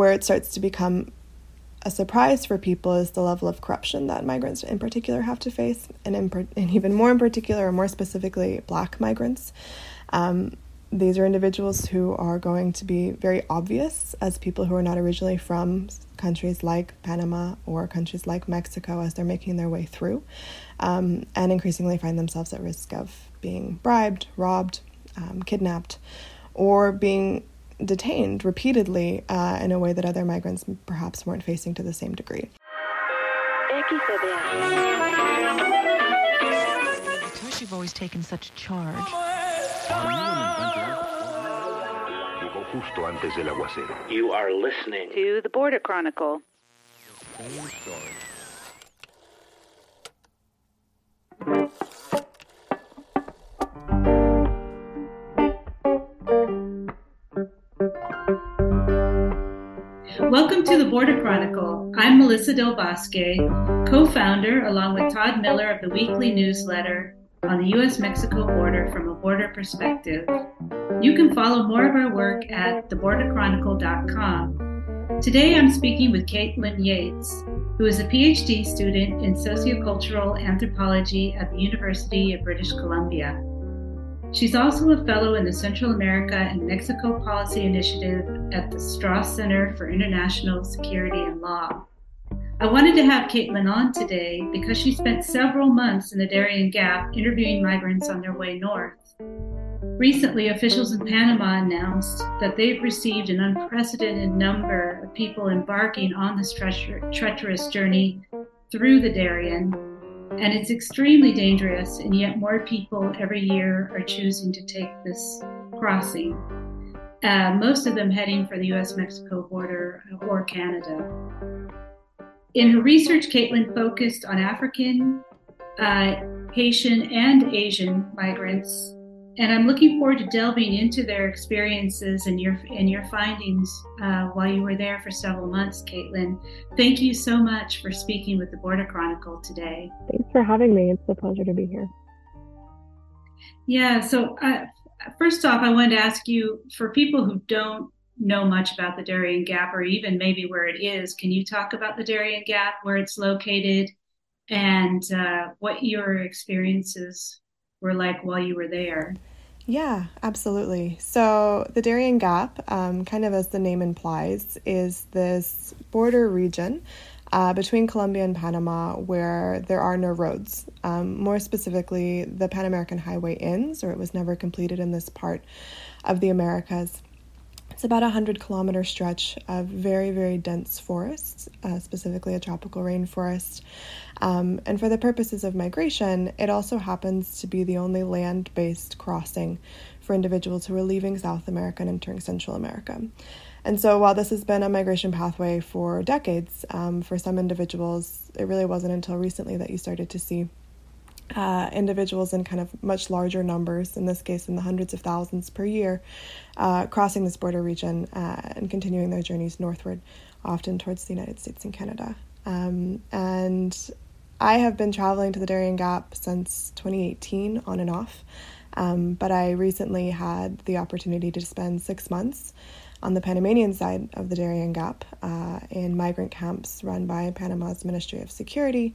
where it starts to become a surprise for people is the level of corruption that migrants in particular have to face, and, in, and even more in particular, or more specifically, black migrants. Um, these are individuals who are going to be very obvious as people who are not originally from countries like Panama or countries like Mexico as they're making their way through, um, and increasingly find themselves at risk of being bribed, robbed, um, kidnapped, or being detained repeatedly uh, in a way that other migrants perhaps weren't facing to the same degree. Because you've always taken such charge. You are listening to the Border Chronicle. Welcome to the Border Chronicle. I'm Melissa Del Bosque, co founder, along with Todd Miller, of the weekly newsletter on the U.S. Mexico border from a border perspective. You can follow more of our work at theborderchronicle.com. Today I'm speaking with Caitlyn Yates, who is a PhD student in sociocultural anthropology at the University of British Columbia. She's also a fellow in the Central America and Mexico Policy Initiative at the Strauss Center for International Security and Law. I wanted to have Caitlyn on today because she spent several months in the Darien Gap interviewing migrants on their way north. Recently, officials in Panama announced that they've received an unprecedented number of people embarking on this treacherous journey through the Darien and it's extremely dangerous, and yet more people every year are choosing to take this crossing. Uh, most of them heading for the US Mexico border or Canada. In her research, Caitlyn focused on African, uh, Haitian, and Asian migrants and I'm looking forward to delving into their experiences and your and your findings uh, while you were there for several months, Caitlyn. Thank you so much for speaking with the Border Chronicle today. Thanks for having me. It's a pleasure to be here. Yeah. So uh, first off, I wanted to ask you for people who don't know much about the Darien Gap or even maybe where it is, can you talk about the Darien Gap, where it's located, and uh, what your experiences were like while you were there? Yeah, absolutely. So, the Darien Gap, um, kind of as the name implies, is this border region uh, between Colombia and Panama where there are no roads. Um, more specifically, the Pan American Highway ends, or it was never completed in this part of the Americas. It's about a 100 kilometer stretch of very, very dense forests, uh, specifically a tropical rainforest. Um, and for the purposes of migration, it also happens to be the only land based crossing for individuals who are leaving South America and entering Central America. And so, while this has been a migration pathway for decades, um, for some individuals, it really wasn't until recently that you started to see uh, individuals in kind of much larger numbers, in this case in the hundreds of thousands per year, uh, crossing this border region uh, and continuing their journeys northward, often towards the United States and Canada. Um, and I have been traveling to the Darien Gap since 2018, on and off, um, but I recently had the opportunity to spend six months on the Panamanian side of the Darien Gap uh, in migrant camps run by Panama's Ministry of Security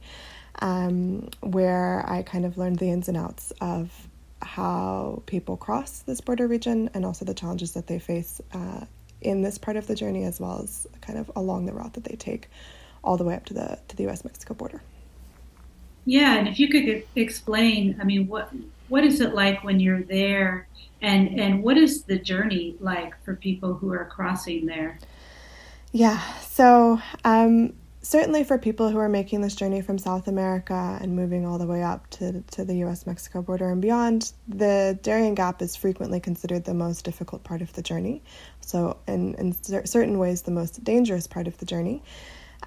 um, where I kind of learned the ins and outs of how people cross this border region and also the challenges that they face uh, in this part of the journey, as well as kind of along the route that they take all the way up to the to the U.S. Mexico border. Yeah, and if you could explain, I mean, what what is it like when you're there, and and what is the journey like for people who are crossing there? Yeah, so um, certainly for people who are making this journey from South America and moving all the way up to, to the US Mexico border and beyond, the Darien Gap is frequently considered the most difficult part of the journey. So, in, in certain ways, the most dangerous part of the journey.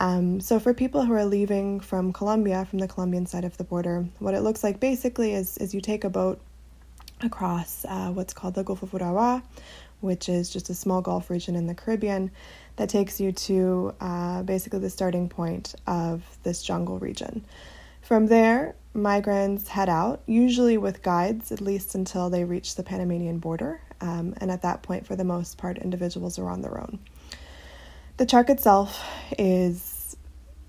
Um, so, for people who are leaving from Colombia, from the Colombian side of the border, what it looks like basically is, is you take a boat across uh, what's called the Gulf of Urabá, which is just a small Gulf region in the Caribbean that takes you to uh, basically the starting point of this jungle region. From there, migrants head out, usually with guides, at least until they reach the Panamanian border. Um, and at that point, for the most part, individuals are on their own. The trek itself is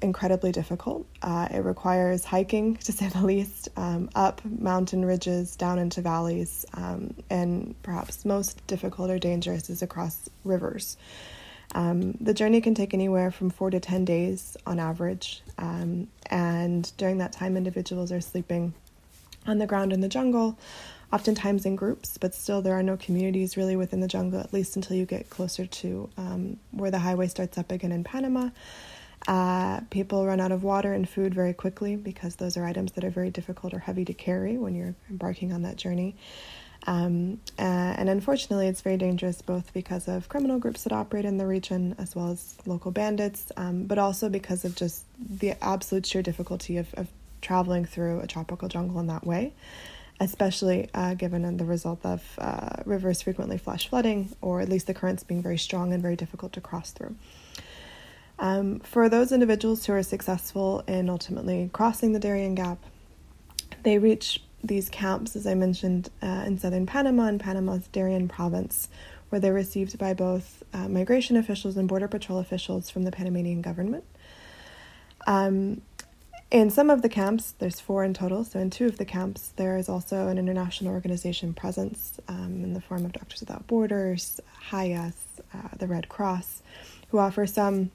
incredibly difficult. Uh, it requires hiking, to say the least, um, up mountain ridges, down into valleys, um, and perhaps most difficult or dangerous is across rivers. Um, the journey can take anywhere from four to 10 days on average, um, and during that time, individuals are sleeping on the ground in the jungle, oftentimes in groups, but still there are no communities really within the jungle, at least until you get closer to um, where the highway starts up again in Panama. Uh, people run out of water and food very quickly because those are items that are very difficult or heavy to carry when you're embarking on that journey. Um, uh, and unfortunately, it's very dangerous both because of criminal groups that operate in the region as well as local bandits, um, but also because of just the absolute sheer difficulty of, of traveling through a tropical jungle in that way, especially uh, given the result of uh, rivers frequently flash flooding or at least the currents being very strong and very difficult to cross through. Um, for those individuals who are successful in ultimately crossing the Darien Gap, they reach these camps, as I mentioned, uh, in southern Panama and Panama's Darien province, where they're received by both uh, migration officials and border patrol officials from the Panamanian government. Um, in some of the camps, there's four in total, so in two of the camps, there is also an international organization presence um, in the form of Doctors Without Borders, HIAS, uh, the Red Cross, who offer some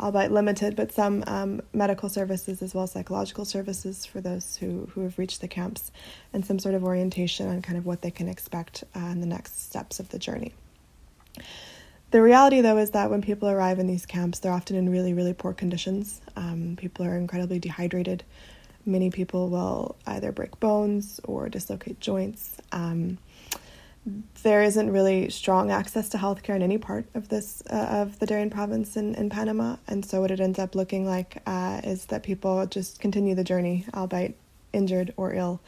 albeit limited, but some um, medical services as well as psychological services for those who, who have reached the camps, and some sort of orientation on kind of what they can expect uh, in the next steps of the journey. The reality, though, is that when people arrive in these camps, they're often in really, really poor conditions. Um, people are incredibly dehydrated. Many people will either break bones or dislocate joints. Um, there isn't really strong access to healthcare in any part of this uh, of the Darien province in, in Panama, and so what it ends up looking like uh, is that people just continue the journey, albeit injured or ill.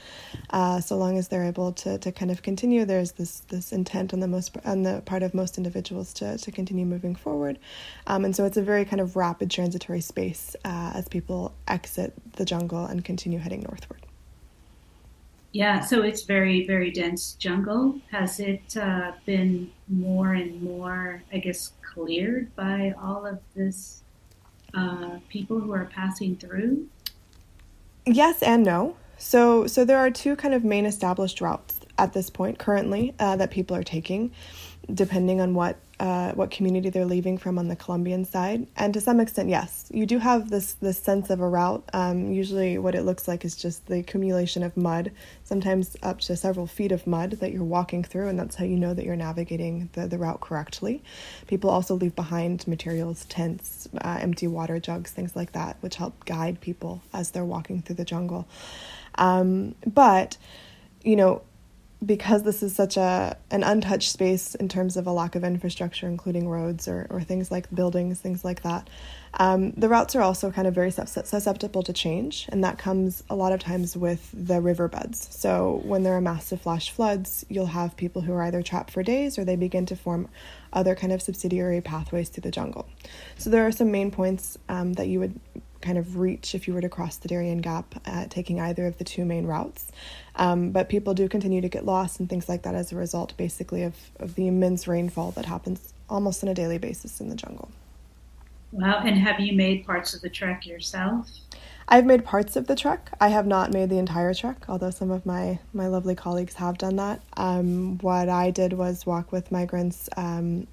Uh, so long as they're able to, to kind of continue, there's this this intent on the most on the part of most individuals to to continue moving forward, um, and so it's a very kind of rapid transitory space uh, as people exit the jungle and continue heading northward. Yeah, so it's very, very dense jungle. Has it uh, been more and more, I guess, cleared by all of this uh, people who are passing through? Yes and no. So, so there are two kind of main established routes at this point currently uh, that people are taking, depending on what uh, what community they're leaving from on the Colombian side. And to some extent, yes, you do have this this sense of a route. Um, usually, what it looks like is just the accumulation of mud, sometimes up to several feet of mud that you're walking through, and that's how you know that you're navigating the, the route correctly. People also leave behind materials, tents, uh, empty water jugs, things like that, which help guide people as they're walking through the jungle. Um, but you know, because this is such a an untouched space in terms of a lack of infrastructure, including roads or, or things like buildings, things like that, um, the routes are also kind of very susceptible to change, and that comes a lot of times with the riverbeds. So when there are massive flash floods, you'll have people who are either trapped for days or they begin to form other kind of subsidiary pathways through the jungle. So there are some main points um, that you would kind of reach if you were to cross the Darien Gap, uh, taking either of the two main routes. Um, but people do continue to get lost and things like that as a result, basically, of, of the immense rainfall that happens almost on a daily basis in the jungle. Wow, and have you made parts of the trek yourself? I've made parts of the trek. I have not made the entire trek, although some of my, my lovely colleagues have done that. Um, what I did was walk with migrants um,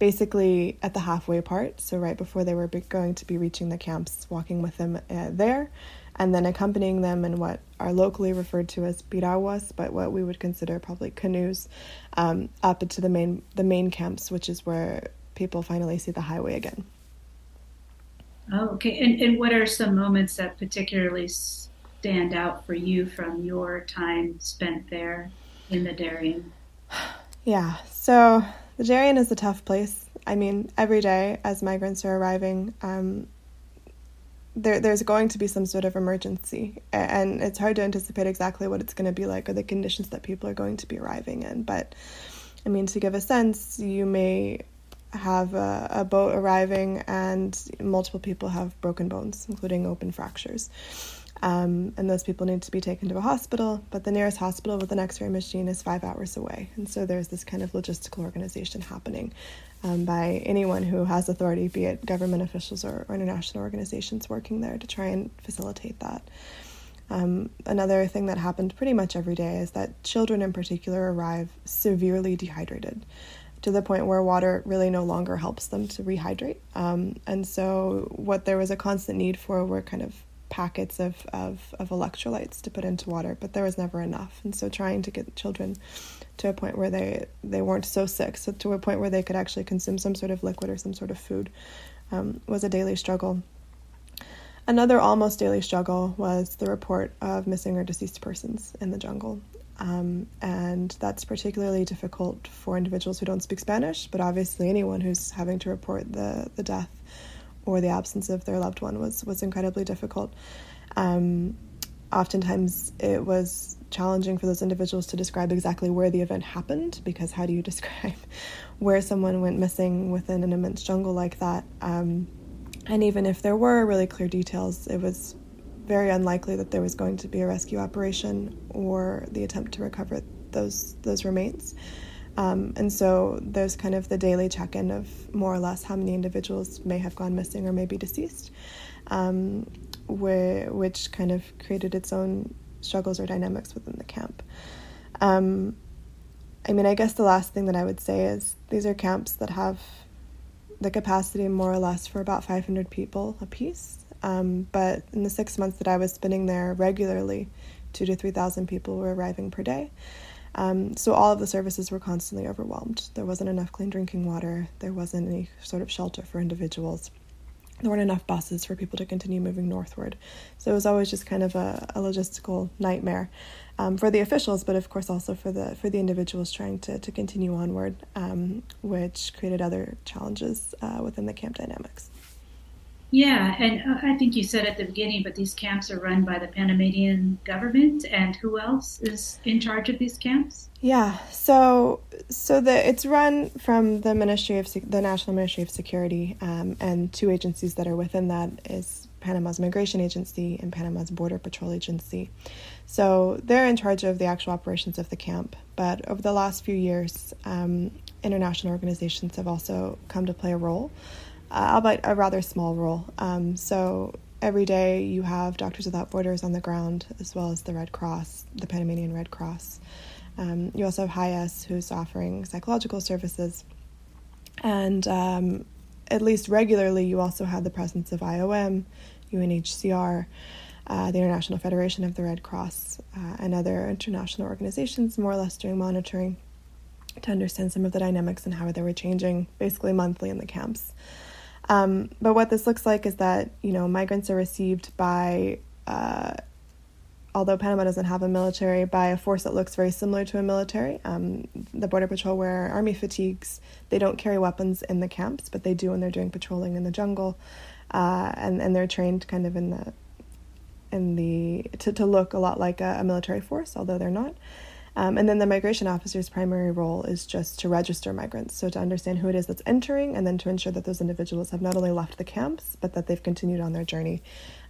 basically at the halfway part, so right before they were going to be reaching the camps, walking with them uh, there, and then accompanying them in what are locally referred to as piraguas, but what we would consider probably canoes, um, up into the main the main camps, which is where people finally see the highway again. Oh, okay. And and what are some moments that particularly stand out for you from your time spent there in the Darien? Yeah. So the Darien is a tough place. I mean, every day as migrants are arriving, um, there, there's going to be some sort of emergency, and it's hard to anticipate exactly what it's going to be like or the conditions that people are going to be arriving in. But I mean, to give a sense, you may have a, a boat arriving and multiple people have broken bones, including open fractures. Um, and those people need to be taken to a hospital, but the nearest hospital with an x ray machine is five hours away. And so there's this kind of logistical organization happening um, by anyone who has authority, be it government officials or, or, international organizations working there to try and facilitate that. Um, another thing that happened pretty much every day is that children in particular arrive severely dehydrated to the point where water really no longer helps them to rehydrate. Um, and so, what there was a constant need for were kind of packets of, of, of electrolytes to put into water, but there was never enough. And so, trying to get children to a point where they, they weren't so sick, so to a point where they could actually consume some sort of liquid or some sort of food, um, was a daily struggle. Another almost daily struggle was the report of missing or deceased persons in the jungle. Um, and that's particularly difficult for individuals who don't speak Spanish, but obviously anyone who's having to report the, the death or the absence of their loved one was, was incredibly difficult. Um, oftentimes it was challenging for those individuals to describe exactly where the event happened because how do you describe where someone went missing within an immense jungle like that? Um, and even if there were really clear details, it was very unlikely that there was going to be a rescue operation or the attempt to recover those those remains. Um, and so there's kind of the daily check in of more or less how many individuals may have gone missing or may be deceased, um, which kind of created its own struggles or dynamics within the camp. Um, I mean, I guess the last thing that I would say is these are camps that have the capacity more or less for about 500 people a piece. Um, but in the six months that I was spending there regularly, two to 3,000 people were arriving per day. Um, so all of the services were constantly overwhelmed. There wasn't enough clean drinking water, there wasn't any sort of shelter for individuals. There weren't enough buses for people to continue moving northward. So it was always just kind of a, a logistical nightmare um, for the officials, but of course also for the for the individuals trying to, to continue onward, um, which created other challenges uh, within the camp dynamics. Yeah, and uh, I think you said at the beginning, but these camps are run by the Panamanian government, and who else is in charge of these camps? Yeah, so so the it's run from the Ministry of the National Ministry of Security, um, and two agencies that are within that is Panama's Migration Agency and Panama's Border Patrol Agency. So they're in charge of the actual operations of the camp. But over the last few years, um, international organizations have also come to play a role uh, albeit a rather small role. Um, so every day you have Doctors Without Borders on the ground, as well as the Red Cross, the Panamanian Red Cross. Um, you also have HIAS, who's offering psychological services. And um, at least regularly, you also have the presence of IOM, UNHCR, uh, the International Federation of the Red Cross, uh, and other international organizations more or less doing monitoring to understand some of the dynamics and how they were changing basically monthly in the camps. Um, but what this looks like is that you know migrants are received by, uh, although Panama doesn't have a military, by a force that looks very similar to a military. Um, the Border Patrol wear army fatigues. They don't carry weapons in the camps, but they do when they're doing patrolling in the jungle, uh, and and they're trained kind of in the in the to, to look a lot like a, a military force, although they're not. Um, and then the migration officer's primary role is just to register migrants, so to understand who it is that's entering, and then to ensure that those individuals have not only left the camps, but that they've continued on their journey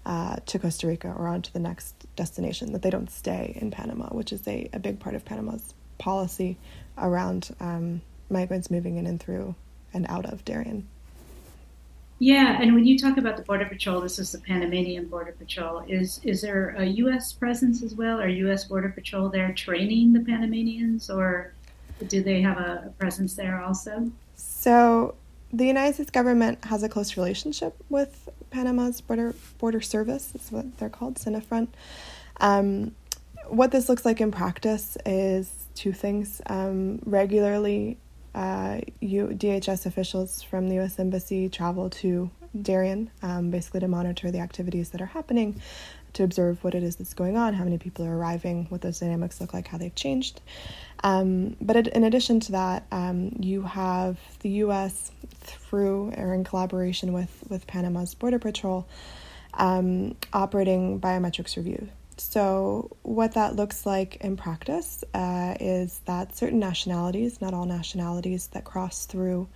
uh, to Costa Rica or on to the next destination, that they don't stay in Panama, which is a, a big part of Panama's policy around um, migrants moving in and through and out of Darien. Yeah, and when you talk about the Border Patrol, this is the Panamanian Border Patrol. Is is there a U.S. presence as well? Are U.S. Border Patrol there training the Panamanians, or do they have a, presence there also? So the United States government has a close relationship with Panama's border border service. Is what they're called, SENAFRONT. Um, what this looks like in practice is two things. Um, regularly, uh, DHS officials from the U.S. Embassy travel to Darien, um, basically to monitor the activities that are happening, to observe what it is that's going on, how many people are arriving, what those dynamics look like, how they've changed. Um, but in addition to that, um, you have the U.S. through or in collaboration with with Panama's Border Patrol um, operating biometrics review. So, what that looks like in practice uh, is that certain nationalities, not all nationalities that cross through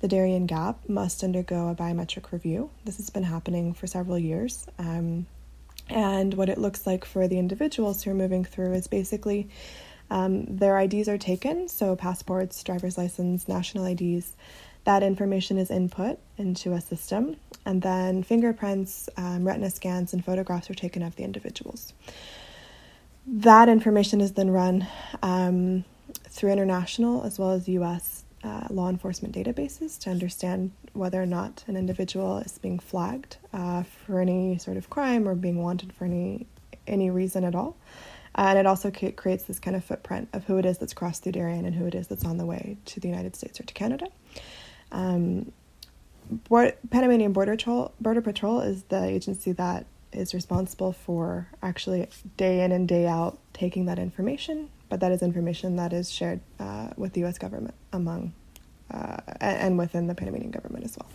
the Darien Gap, must undergo a biometric review. This has been happening for several years. Um, And what it looks like for the individuals who are moving through is basically um, their IDs are taken, so passports, driver's license, national IDs. That information is input into a system, and then fingerprints, um, retina scans, and photographs are taken of the individuals. That information is then run um, through international as well as US uh, law enforcement databases to understand whether or not an individual is being flagged uh, for any sort of crime or being wanted for any any reason at all. Uh, and it also creates this kind of footprint of who it is that's crossed through Darien and who it is that's on the way to the United States or to Canada. Um, Panamanian Border Patrol, Border Patrol is the agency that is responsible for actually day in and day out taking that information, but that is information that is shared uh, with the U.S. government among uh, and within the Panamanian government as well.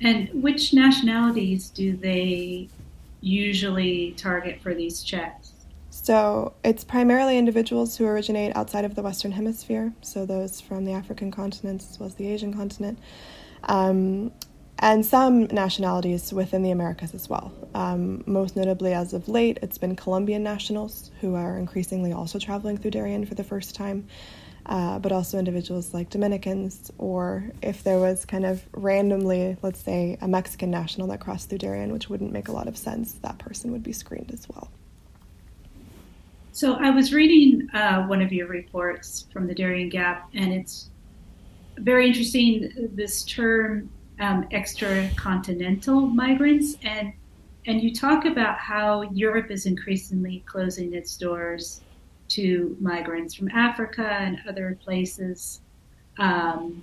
And which nationalities do they usually target for these checks? So it's primarily individuals who originate outside of the Western Hemisphere, so those from the African continent as well as the Asian continent, um, and some nationalities within the Americas as well. Um, most notably, as of late, it's been Colombian nationals who are increasingly also traveling through Darien for the first time. Uh, but also individuals like Dominicans, or if there was kind of randomly, let's say, a Mexican national that crossed through Darien, which wouldn't make a lot of sense, that person would be screened as well. So I was reading uh, one of your reports from the Darien Gap, and it's very interesting this term um, extracontinental migrants, and and you talk about how Europe is increasingly closing its doors to migrants from Africa and other places, um,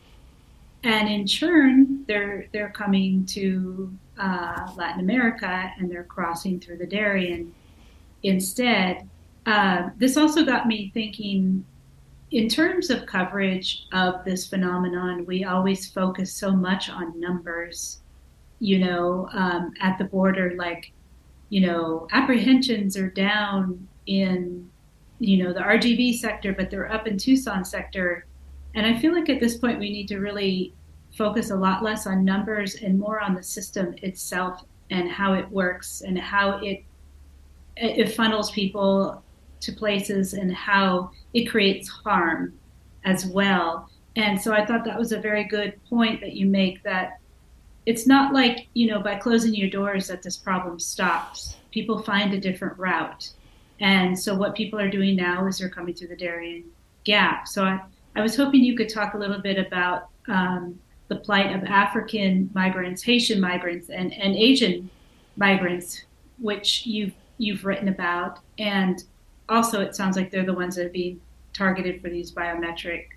and in turn they're they're coming to uh, Latin America and they're crossing through the Darien instead. Uh, this also got me thinking in terms of coverage of this phenomenon, we always focus so much on numbers, you know, um, at the border, like, you know, apprehensions are down in, you know, the RGV sector, but they're up in Tucson sector. And I feel like at this point we need to really focus a lot less on numbers and more on the system itself and how it works and how it it funnels people to places and how it creates harm as well. And so I thought that was a very good point that you make that it's not like, you know, by closing your doors that this problem stops. People find a different route. And so what people are doing now is they're coming through the Darien Gap. So I, I was hoping you could talk a little bit about um, the plight of African migrants, Haitian migrants, and, and Asian migrants, which you've you've written about, and also it sounds like they're the ones that are being targeted for these biometric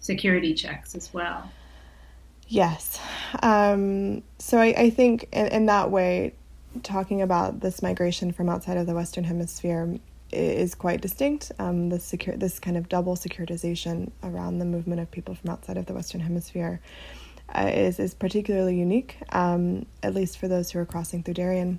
security checks as well. Yes. Um, so I, I think in, in, that way, talking about this migration from outside of the Western Hemisphere is quite distinct. Um, this, secure, this kind of double securitization around the movement of people from outside of the Western Hemisphere uh, is, is particularly unique, um, at least for those who are crossing through Darien.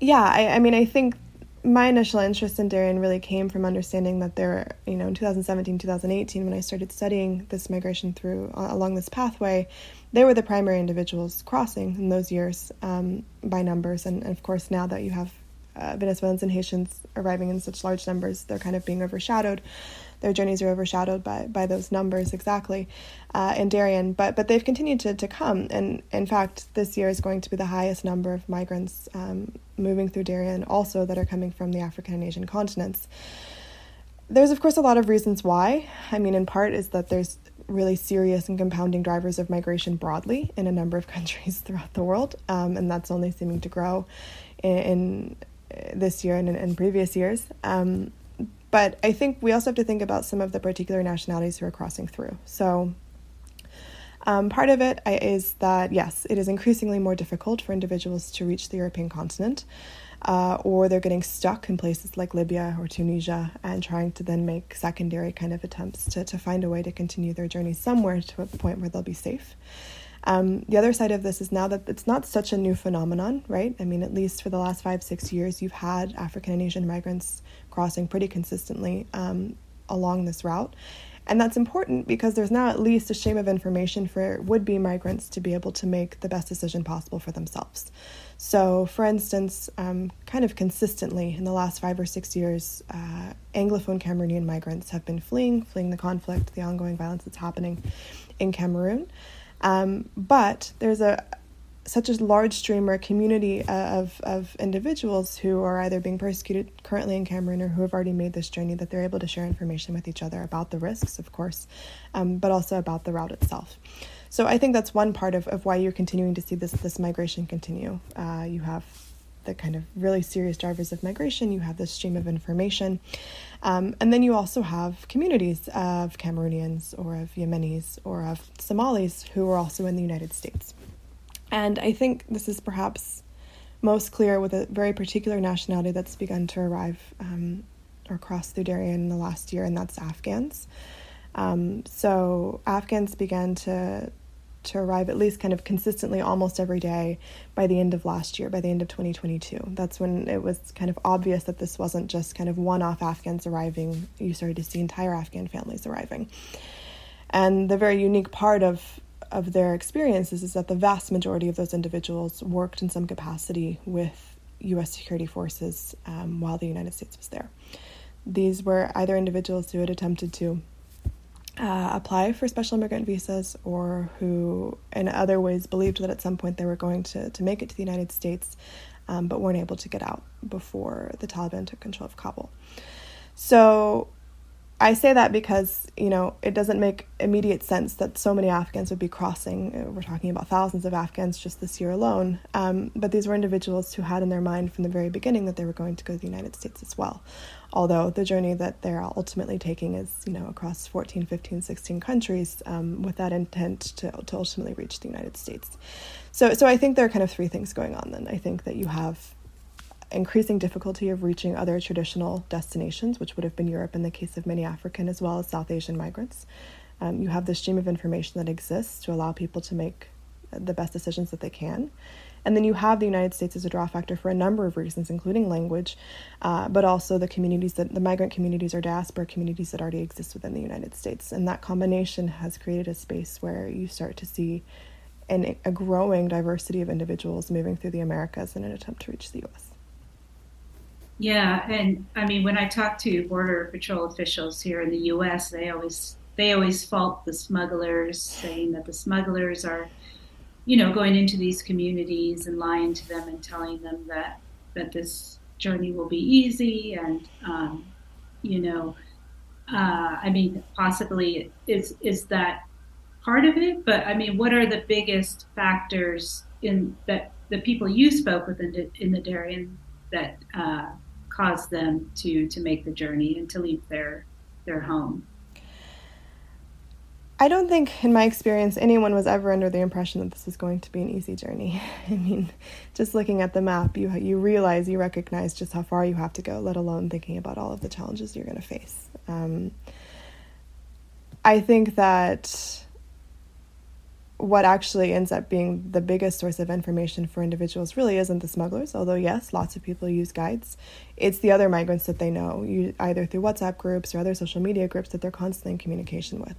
Yeah, I, I mean, I think my initial interest in Darien really came from understanding that there, you know, in 2017, 2018, when I started studying this migration through uh, along this pathway, they were the primary individuals crossing in those years um, by numbers. And, and, of course, now that you have uh, Venezuelans and Haitians arriving in such large numbers, they're kind of being overshadowed their journeys are overshadowed by, by those numbers exactly uh, in Darien. But but they've continued to, to come, and in fact, this year is going to be the highest number of migrants um, moving through Darien, also that are coming from the African and Asian continents. There's of course a lot of reasons why. I mean, in part is that there's really serious and compounding drivers of migration broadly in a number of countries throughout the world, um, and that's only seeming to grow in, in this year and in, in previous years. Um, but I think we also have to think about some of the particular nationalities who are crossing through. So, um, part of it is that, yes, it is increasingly more difficult for individuals to reach the European continent, uh, or they're getting stuck in places like Libya or Tunisia and trying to then make secondary kind of attempts to, to find a way to continue their journey somewhere to a point where they'll be safe. Um, the other side of this is now that it's not such a new phenomenon, right? I mean, at least for the last five, six years, you've had African and Asian migrants crossing pretty consistently um, along this route. And that's important because there's now at least a stream of information for would be migrants to be able to make the best decision possible for themselves. So, for instance, um, kind of consistently in the last five or six years, uh, Anglophone Cameroonian migrants have been fleeing, fleeing the conflict, the ongoing violence that's happening in Cameroon. Um, but there's a such a large stream or community uh, of, of individuals who are either being persecuted currently in Cameroon or who have already made this journey that they're able to share information with each other about the risks, of course, um, but also about the route itself. So I think that's one part of, of why you're continuing to see this this migration continue. Uh, you have the kind of really serious drivers of migration. You have this stream of information, um, and then you also have communities of Cameroonians or of Yemenis or of Somalis who are also in the United States. And I think this is perhaps most clear with a very particular nationality that's begun to arrive um, or cross through Darien in the last year, and that's Afghans. Um, so Afghans began to to arrive at least kind of consistently almost every day by the end of last year, by the end of 2022. That's when it was kind of obvious that this wasn't just kind of one off Afghans arriving, you started to see entire Afghan families arriving. And the very unique part of of their experiences is that the vast majority of those individuals worked in some capacity with U.S. security forces um, while the United States was there. These were either individuals who had attempted to uh, apply for special immigrant visas or who, in other ways, believed that at some point they were going to, to make it to the United States um, but weren't able to get out before the Taliban took control of Kabul. So I say that because, you know, it doesn't make immediate sense that so many Afghans would be crossing. Uh, we're talking about thousands of Afghans just this year alone. Um, but these were individuals who had in their mind from the very beginning that they were going to go to the United States as well. Although the journey that they're ultimately taking is, you know, across 14, 15, 16 countries um, with that intent to, to ultimately reach the United States. So, so I think there are kind of three things going on then. I think that you have increasing difficulty of reaching other traditional destinations, which would have been Europe in the case of many African as well as South Asian migrants. Um, you have the stream of information that exists to allow people to make the best decisions that they can. And then you have the United States as a draw factor for a number of reasons, including language, uh, but also the communities that the migrant communities or diaspora communities that already exist within the United States. And that combination has created a space where you start to see an, a growing diversity of individuals moving through the Americas in an attempt to reach the US. Yeah, and I mean, when I talk to border patrol officials here in the U.S., they always they always fault the smugglers, saying that the smugglers are, you know, going into these communities and lying to them and telling them that that this journey will be easy and, um, you know, uh, I mean, possibly is is that part of it? But I mean, what are the biggest factors in that the people you spoke with in the, in the Darien that uh, cause them to to make the journey and to leave their their home. I don't think, in my experience, anyone was ever under the impression that this was going to be an easy journey. I mean, just looking at the map, you you realize, you recognize just how far you have to go, let alone thinking about all of the challenges you're going to face. Um, I think that what actually ends up being the biggest source of information for individuals really isn't the smugglers, although, yes, lots of people use guides. It's the other migrants that they know, either through WhatsApp groups or other social media groups that they're constantly in communication with.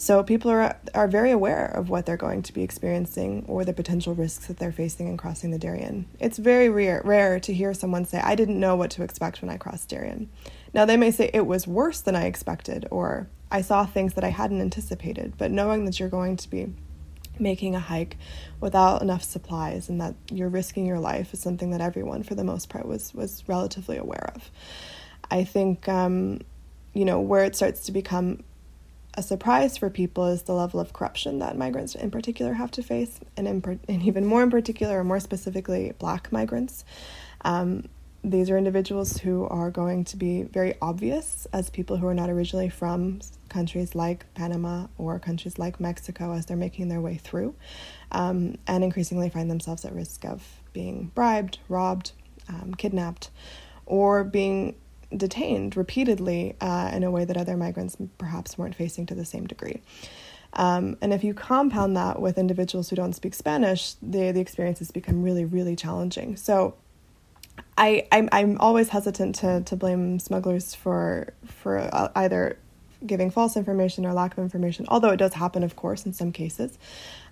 So people are, are very aware of what they're going to be experiencing or the potential risks that they're facing in crossing the Darien. It's very rare, rare to hear someone say, I didn't know what to expect when I crossed Darien. Now, they may say it was worse than I expected, or I saw things that I hadn't anticipated, but knowing that you're going to be making a hike without enough supplies and that you're risking your life is something that everyone, for the most part, was was relatively aware of. I think um, you know where it starts to become a surprise for people is the level of corruption that migrants in particular have to face, and, in, and even more in particular, or more specifically, black migrants. Um, these are individuals who are going to be very obvious as people who are not originally from countries like Panama or countries like Mexico as they're making their way through, um, and increasingly find themselves at risk of being bribed, robbed, um, kidnapped, or being detained repeatedly uh, in a way that other migrants perhaps weren't facing to the same degree. Um, and if you compound that with individuals who don't speak Spanish, the, the experiences become really, really challenging. So I, I'm, I'm always hesitant to, to blame smugglers for for uh, either giving false information or lack of information, although it does happen, of course, in some cases.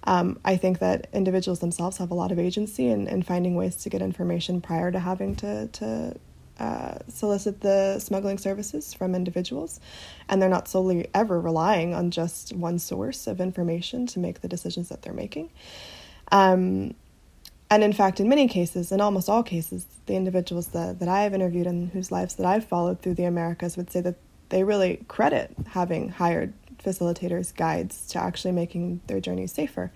Um, I think that individuals themselves have a lot of agency in, in finding ways to get information prior to having to, to uh, solicit the smuggling services from individuals, and they're not solely ever relying on just one source of information to make the decisions that they're making. Um, and in fact, in many cases, in almost all cases, the individuals that, that I have interviewed and whose lives that I've followed through the Americas would say that they really credit having hired facilitators, guides to actually making their journeys safer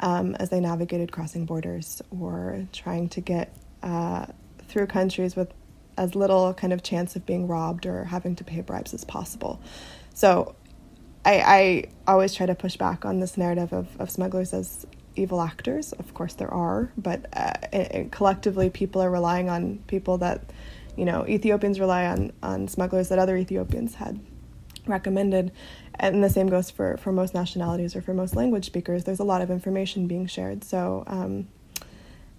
um, as they navigated crossing borders or trying to get uh, through countries with as little kind of chance of being robbed or having to pay bribes as possible. So I, I always try to push back on this narrative of, of smugglers as evil actors. Of course, there are, but uh, it, collectively, people are relying on people that, you know, Ethiopians rely on on smugglers that other Ethiopians had recommended, and the same goes for for most nationalities or for most language speakers. There's a lot of information being shared, so um,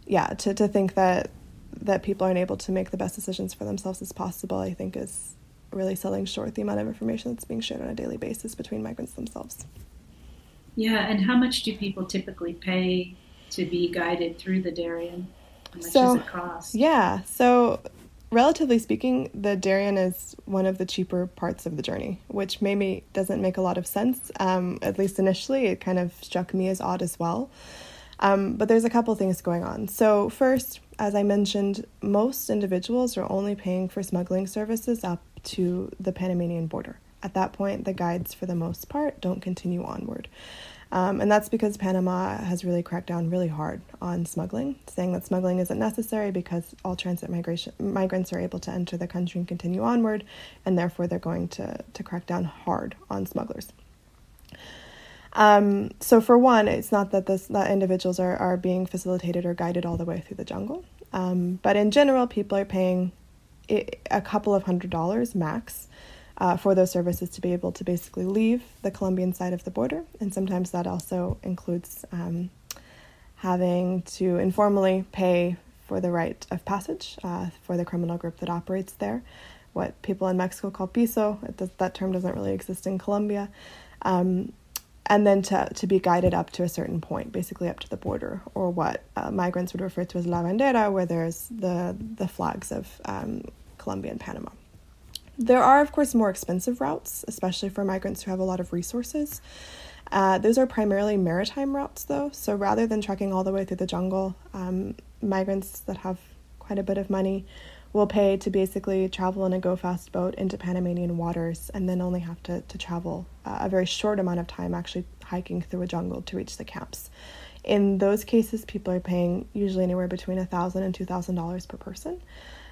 yeah, to to think that that people aren't able to make the best decisions for themselves as possible, I think is really selling short the amount of information that's being shared on a daily basis between migrants themselves. Yeah, and how much do people typically pay to be guided through the Darien? How much so, does it cost? Yeah, so relatively speaking, the Darien is one of the cheaper parts of the journey, which maybe doesn't make a lot of sense. Um, at least initially, it kind of struck me as odd as well. Um, but there's a couple things going on. So, first, as I mentioned, most individuals are only paying for smuggling services up to the Panamanian border. At that point, the guides, for the most part, don't continue onward. Um, and that's because Panama has really cracked down really hard on smuggling, saying that smuggling isn't necessary because all transit migration migrants are able to enter the country and continue onward, and therefore they're going to, to crack down hard on smugglers. Um, so for one, it's not that this that individuals are, are being facilitated or guided all the way through the jungle, um, but in general, people are paying a couple of hundred dollars max uh, for those services to be able to basically leave the Colombian side of the border. And sometimes that also includes um, having to informally pay for the right of passage uh, for the criminal group that operates there. What people in Mexico call piso, does, that term doesn't really exist in Colombia. Um, and then to, to be guided up to a certain point, basically up to the border, or what uh, migrants would refer to as la bandera, where there's the, the flags of um, Colombia and Panama. There are, of course, more expensive routes, especially for migrants who have a lot of resources. Uh, those are primarily maritime routes, though, so rather than trekking all the way through the jungle, um, migrants that have quite a bit of money will pay to basically travel in a go fast boat into Panamanian waters and then only have to, to travel uh, a very short amount of time actually hiking through a jungle to reach the camps. In those cases, people are paying usually anywhere between $1,000 and $2,000 per person.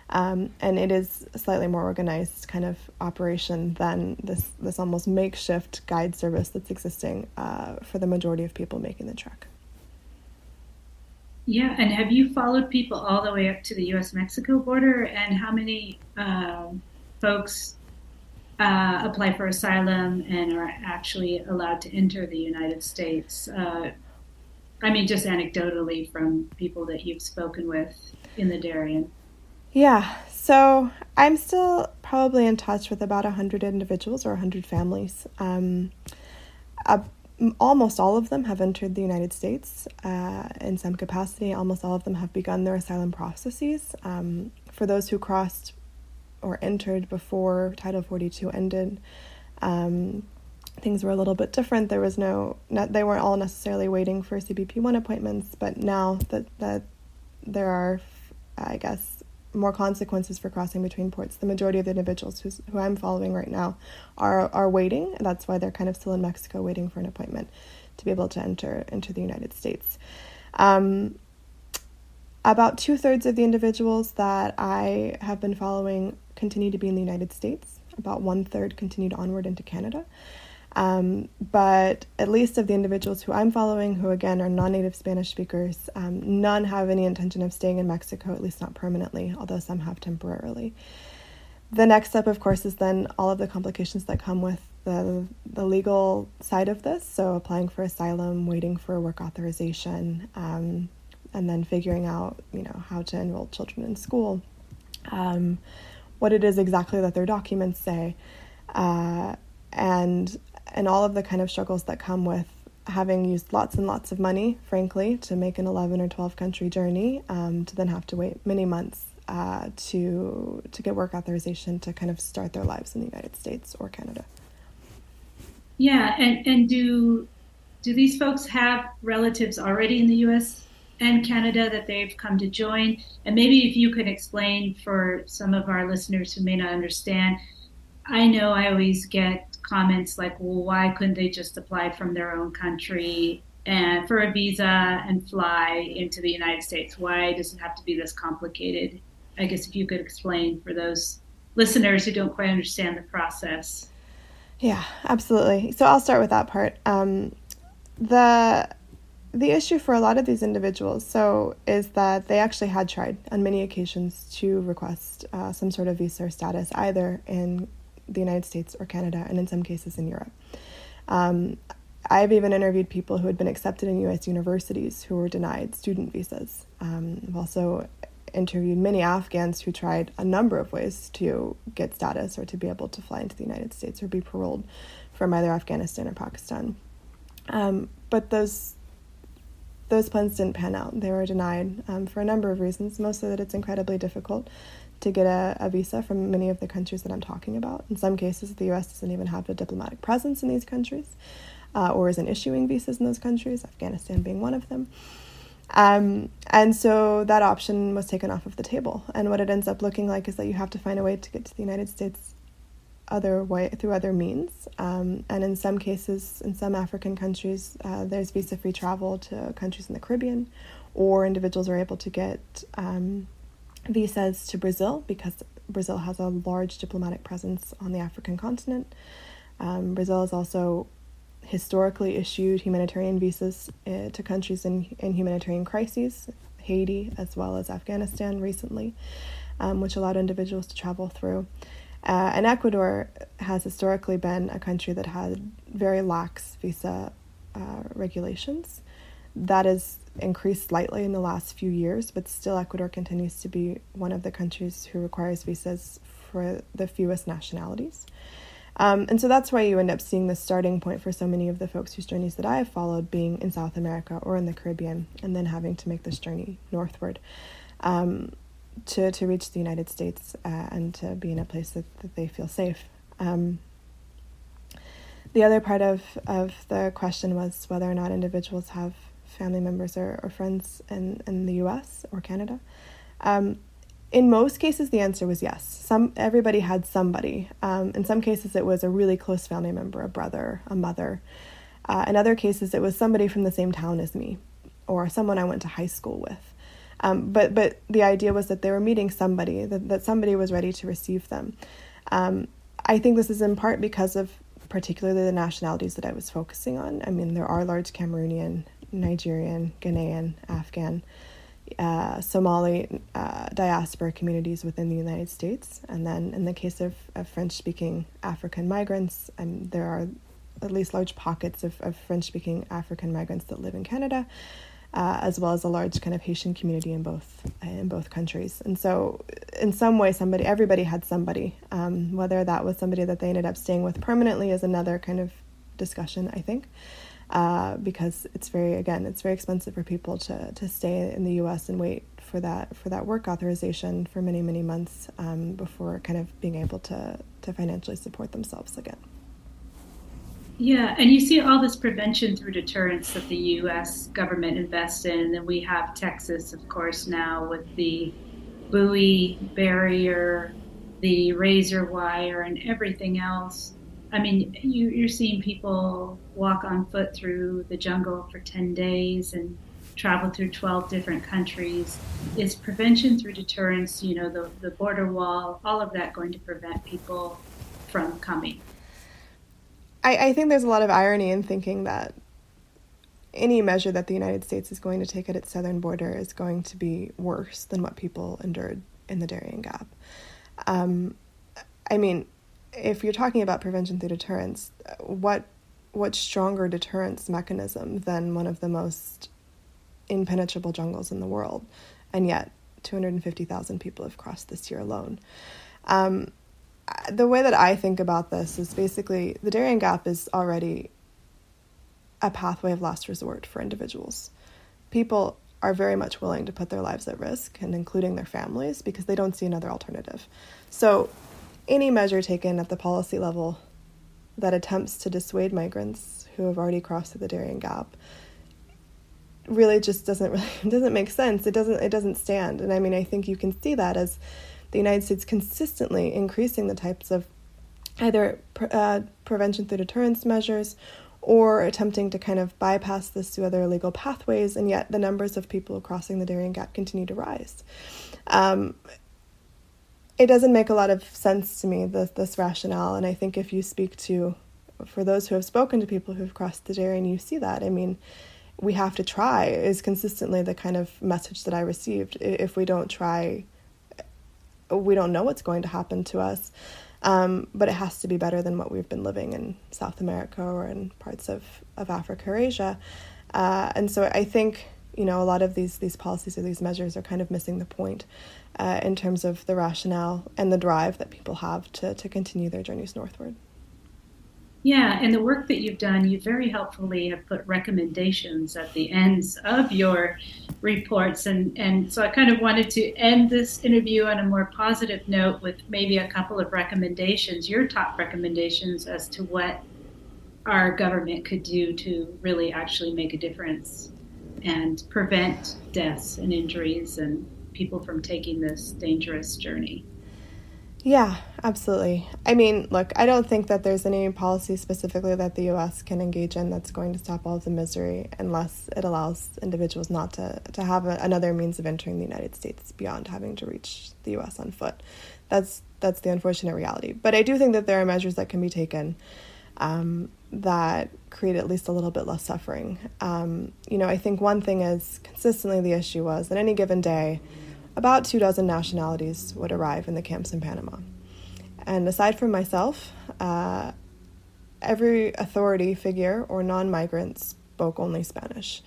Um, and it is a slightly more organized kind of operation than this this almost makeshift guide service that's existing uh, for the majority of people making the trek. Yeah, and have you followed people all the way up to the U.S. Mexico border? And how many um, folks uh, apply for asylum and are actually allowed to enter the United States? Uh, I mean, just anecdotally from people that you've spoken with in the Darien. Yeah, so I'm still probably in touch with about 100 individuals or 100 families. Um, uh, almost all of them have entered the United States uh, in some capacity. Almost all of them have begun their asylum processes. Um, for those who crossed or entered before Title 42 ended, um, things were a little bit different. There was no, not, they weren't all necessarily waiting for CBP 1 appointments, but now that, that there are, I guess, more consequences for crossing between ports. The majority of the individuals who's, who I'm following right now are are waiting. That's why they're kind of still in Mexico waiting for an appointment to be able to enter into the United States. Um, about two thirds of the individuals that I have been following continue to be in the United States. About one third continued onward into Canada. Um, but at least of the individuals who I'm following, who again are non native Spanish speakers, um, none have any intention of staying in Mexico, at least not permanently, although some have temporarily. The next step, of course, is then all of the complications that come with the, the legal side of this. So, applying for asylum, waiting for a work authorization, um, and then figuring out, you know, how to enroll children in school, um, what it is exactly that their documents say. Uh, and and all of the kind of struggles that come with having used lots and lots of money, frankly, to make an 11 or 12 country journey, um, to then have to wait many months uh, to to get work authorization to kind of start their lives in the United States or Canada. Yeah, and and do do these folks have relatives already in the U.S. and Canada that they've come to join? And maybe if you could explain for some of our listeners who may not understand, I know I always get comments like, well, why couldn't they just apply from their own country and for a visa and fly into the United States? Why does it have to be this complicated? I guess if you could explain for those listeners who don't quite understand the process. Yeah, absolutely. So I'll start with that part. Um, the the issue for a lot of these individuals so is that they actually had tried on many occasions to request uh, some sort of visa status either in the United States or Canada, and in some cases in Europe. Um, I've even interviewed people who had been accepted in U.S. universities who were denied student visas. Um, I've also interviewed many Afghans who tried a number of ways to get status or to be able to fly into the United States or be paroled from either Afghanistan or Pakistan. Um, but those those plans didn't pan out. They were denied um, for a number of reasons, mostly that it's incredibly difficult to get a, a, visa from many of the countries that I'm talking about. In some cases, the US doesn't even have a diplomatic presence in these countries uh, or isn't issuing visas in those countries, Afghanistan being one of them. Um, and so that option was taken off of the table. And what it ends up looking like is that you have to find a way to get to the United States other way through other means. Um, and in some cases, in some African countries, uh, there's visa-free travel to countries in the Caribbean, or individuals are able to get um, visas to Brazil because Brazil has a large diplomatic presence on the African continent. Um, Brazil has also historically issued humanitarian visas uh, to countries in, in humanitarian crises, Haiti as well as Afghanistan recently, um, which allowed individuals to travel through. Uh, and Ecuador has historically been a country that had very lax visa uh, regulations. That has increased slightly in the last few years, but still, Ecuador continues to be one of the countries who requires visas for the fewest nationalities. Um, and so that's why you end up seeing the starting point for so many of the folks whose journeys that I have followed being in South America or in the Caribbean, and then having to make this journey northward um, to, to reach the United States uh, and to be in a place that, that they feel safe. Um, the other part of, of the question was whether or not individuals have family members or, or friends in, in the US or Canada? Um, in most cases, the answer was yes. Some everybody had somebody. Um, in some cases, it was a really close family member, a brother, a mother. Uh, in other cases, it was somebody from the same town as me, or someone I went to high school with. Um, but but the idea was that they were meeting somebody, that, that somebody was ready to receive them. Um, I think this is in part because of particularly the nationalities that I was focusing on. I mean, there are large Cameroonian Nigerian, Ghanaian, Afghan, uh, Somali uh, diaspora communities within the United States. And then in the case of, of French speaking African migrants, and there are at least large pockets of, of French speaking African migrants that live in Canada. Uh, as well as a large kind of Haitian community in both in both countries, and so in some way, somebody, everybody had somebody. Um, whether that was somebody that they ended up staying with permanently is another kind of discussion, I think uh, because it's very again it's very expensive for people to to stay in the U.S. and wait for that for that work authorization for many many months um, before kind of being able to to financially support themselves again. Yeah, and you see all this prevention through deterrence that the U.S. government invests in, and then we have Texas, of course, now with the buoy barrier, the razor wire, and everything else. I mean, you, you're seeing people walk on foot through the jungle for 10 days and travel through 12 different countries. Is prevention through deterrence, you know, the, the border wall, all of that going to prevent people from coming? I, I think there's a lot of irony in thinking that any measure that the United States is going to take at its southern border is going to be worse than what people endured in the Darien Gap. Um, I mean, if you're talking about prevention through deterrence, what what stronger deterrence mechanism than one of the most impenetrable jungles in the world? And yet, 250,000 people have crossed this year alone. Um, the way that I think about this is basically the Darien Gap is already a pathway of last resort for individuals. People are very much willing to put their lives at risk, and including their families, because they don't see another alternative. So, any measure taken at the policy level that attempts to dissuade migrants who have already crossed the Darien Gap really just doesn't really doesn't make sense. It doesn't it doesn't stand. And I mean, I think you can see that as the United States consistently increasing the types of either uh, prevention through deterrence measures or attempting to kind of bypass this through other legal pathways, and yet the numbers of people crossing the Darien Gap continue to rise. Um, it doesn't make a lot of sense to me, this, this rationale, and I think if you speak to, for those who have spoken to people who've crossed the Darien, you see that. I mean, we have to try is consistently the kind of message that I received. If we don't try, we don't know what's going to happen to us. Um, but it has to be better than what we've been living in South America or in parts of, of Africa or Asia. Uh, and so I think you know a lot of these these policies or these measures are kind of missing the point uh, in terms of the rationale and the drive that people have to to continue their journeys northward. Yeah, and the work that you've done, you very helpfully have put recommendations at the ends of your reports. And, and so I kind of wanted to end this interview on a more positive note with maybe a couple of recommendations, your top recommendations as to what our government could do to really actually make a difference and prevent deaths and injuries and people from taking this dangerous journey. Yeah, absolutely. I mean, look, I don't think that there's any policy specifically that the US can engage in that's going to stop all of the misery unless it allows individuals not to, to have a, another means of entering the United States beyond having to reach the US on foot. That's that's the unfortunate reality. But I do think that there are measures that can be taken um, that create at least a little bit less suffering. Um, you know, I think one thing is consistently the issue was that any given day, about two dozen nationalities would arrive in the camps in Panama. And aside from myself, uh, every authority figure or non migrant spoke only Spanish.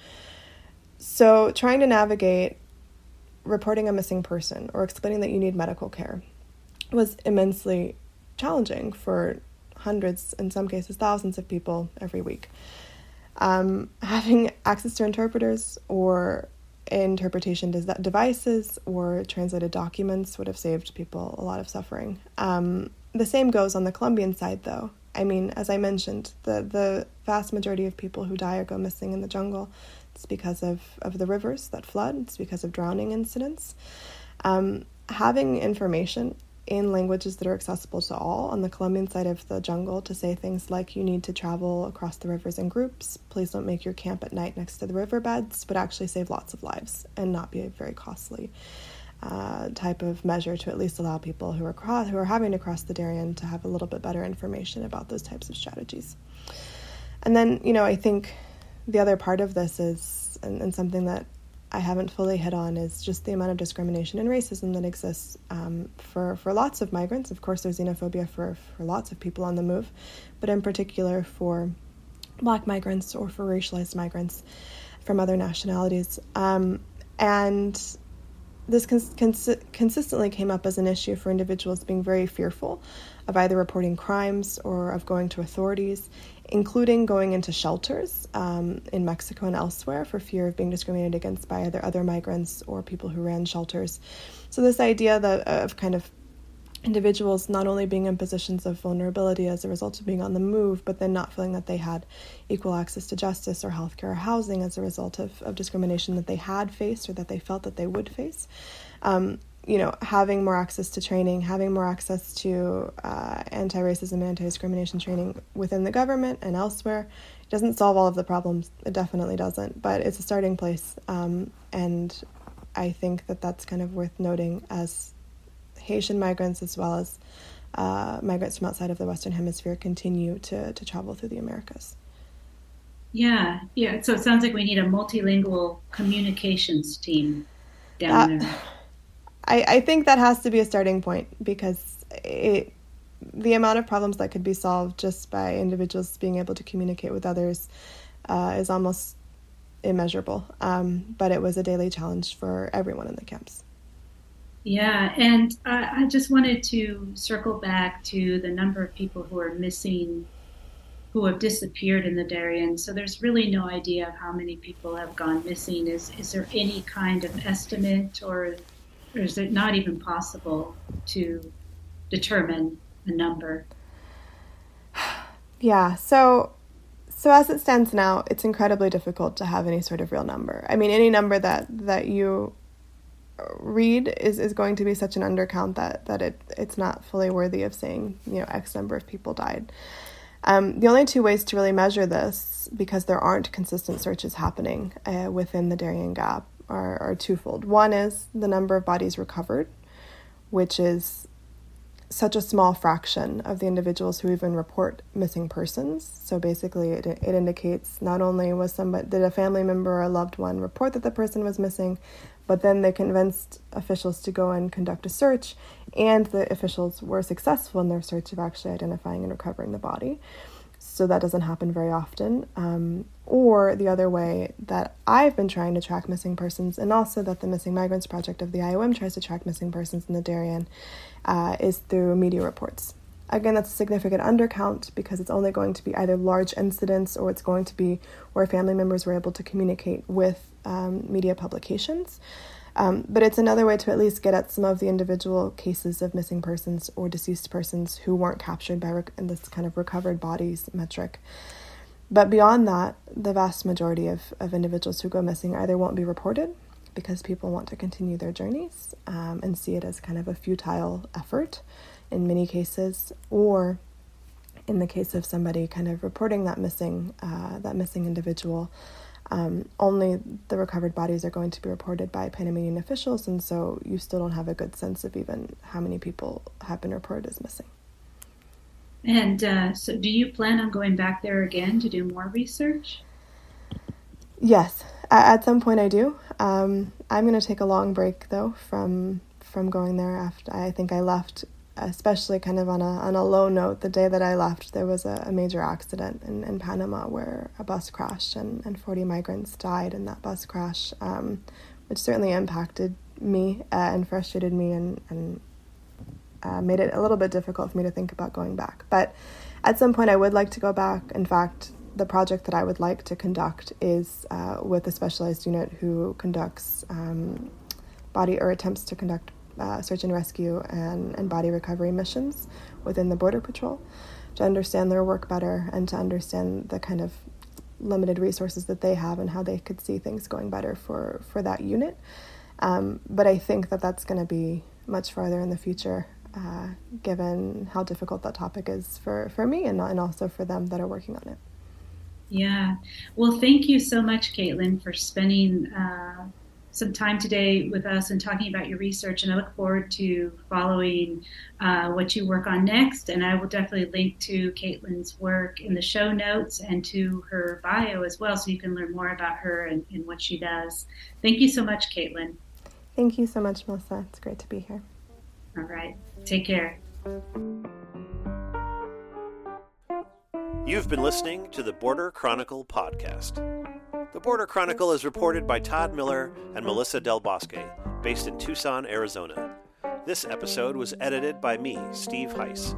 So, trying to navigate reporting a missing person or explaining that you need medical care was immensely challenging for hundreds, in some cases, thousands of people every week. Um, having access to interpreters or interpretation devices or translated documents would have saved people a lot of suffering. Um, the same goes on the Colombian side, though. I mean, as I mentioned, the, the vast majority of people who die or go missing in the jungle, it's because of, of the rivers that flood, it's because of drowning incidents. Um, having information in languages that are accessible to all on the Colombian side of the jungle to say things like you need to travel across the rivers in groups, please don't make your camp at night next to the riverbeds, would actually save lots of lives and not be a very costly uh, type of measure to at least allow people who are cross, who are having to cross the Darien to have a little bit better information about those types of strategies. And then, you know, I think the other part of this is, and, and something that I haven't fully hit on is just the amount of discrimination and racism that exists um, for, for lots of migrants. Of course, there's xenophobia for, for lots of people on the move, but in particular for black migrants or for racialized migrants from other nationalities. Um, and this cons- cons- consistently came up as an issue for individuals being very fearful of either reporting crimes or of going to authorities including going into shelters um, in Mexico and elsewhere for fear of being discriminated against by either other migrants or people who ran shelters. So, this idea that, of kind of individuals not only being in positions of vulnerability as a result of being on the move, but then not feeling that they had equal access to justice or healthcare or housing as a result of, of discrimination that they had faced or that they felt that they would face. Um, you know, having more access to training, having more access to uh, anti racism, and anti discrimination training within the government and elsewhere. It doesn't solve all of the problems, it definitely doesn't, but it's a starting place. Um, and I think that that's kind of worth noting as Haitian migrants as well as uh, migrants from outside of the Western Hemisphere continue to, to travel through the Americas. Yeah, yeah. So it sounds like we need a multilingual communications team down uh, there. I, I think that has to be a starting point because it, the amount of problems that could be solved just by individuals being able to communicate with others uh, is almost immeasurable. Um, but it was a daily challenge for everyone in the camps. Yeah, and I, I just wanted to circle back to the number of people who are missing, who have disappeared in the Darien. So there's really no idea of how many people have gone missing. Is is there any kind of estimate, or, or is it not even possible to determine a number? Yeah. So so as it stands now, it's incredibly difficult to have any sort of real number. I mean, any number that that you read is, is going to be such an undercount that that it it's not fully worthy of saying you know X number of people died. Um, the only two ways to really measure this, because there aren't consistent searches happening uh, within the Darien Gap, are, are twofold. One is the number of bodies recovered, which is such a small fraction of the individuals who even report missing persons. So basically, it, it indicates not only was somebody did a family member or a loved one report that the person was missing, but then they convinced officials to go and conduct a search, and the officials were successful in their search of actually identifying and recovering the body. So that doesn't happen very often. Um, or the other way that I've been trying to track missing persons, and also that the Missing Migrants Project of the IOM tries to track missing persons in the Darien, uh, is through media reports. Again, that's a significant undercount because it's only going to be either large incidents or it's going to be where family members were able to communicate with um, media publications. Um, but it's another way to at least get at some of the individual cases of missing persons or deceased persons who weren't captured by rec- this kind of recovered bodies metric. But beyond that, the vast majority of, of individuals who go missing either won't be reported because people want to continue their journeys um, and see it as kind of a futile effort in many cases, or in the case of somebody kind of reporting that missing uh, that missing individual, um, only the recovered bodies are going to be reported by Panamanian officials, and so you still don't have a good sense of even how many people have been reported as missing. And uh, so, do you plan on going back there again to do more research? Yes, at some point I do. Um, I'm going to take a long break though from from going there. After I think I left especially kind of on a on a low note, the day that I left, there was a, a major accident in, in Panama where a bus crashed and, and 40 migrants died in that bus crash, um, which certainly impacted me uh, and frustrated me and, and uh, made it a little bit difficult for me to think about going back. But at some point, I would like to go back. In fact, the project that I would like to conduct is uh, with a specialized unit who conducts um, body or attempts to conduct uh, search and rescue and, and body recovery missions within the Border Patrol to understand their work better and to understand the kind of limited resources that they have and how they could see things going better for, for that unit. Um, but I think that that's going to be much farther in the future, uh, given how difficult that topic is for, for me and, and also for them that are working on it. Yeah. Well, thank you so much, Caitlyn, for spending uh, some time today with us and talking about your research. And I look forward to following uh, what you work on next. And I will definitely link to Caitlyn's work in the show notes and to her bio as well, so you can learn more about her and, and what she does. Thank you so much, Caitlyn. Thank you so much, Melissa. It's great to be here. All right. Take care. You've been listening to the Border Chronicle podcast. The Border Chronicle is reported by Todd Miller and Melissa Del Bosque, based in Tucson, Arizona. This episode was edited by me, Steve Heiss.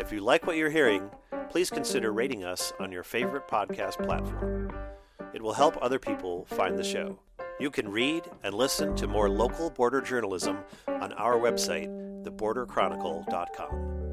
If you like what you're hearing, please consider rating us on your favorite podcast platform. It will help other people find the show. You can read and listen to more local border journalism on our website, theborderchronicle.com.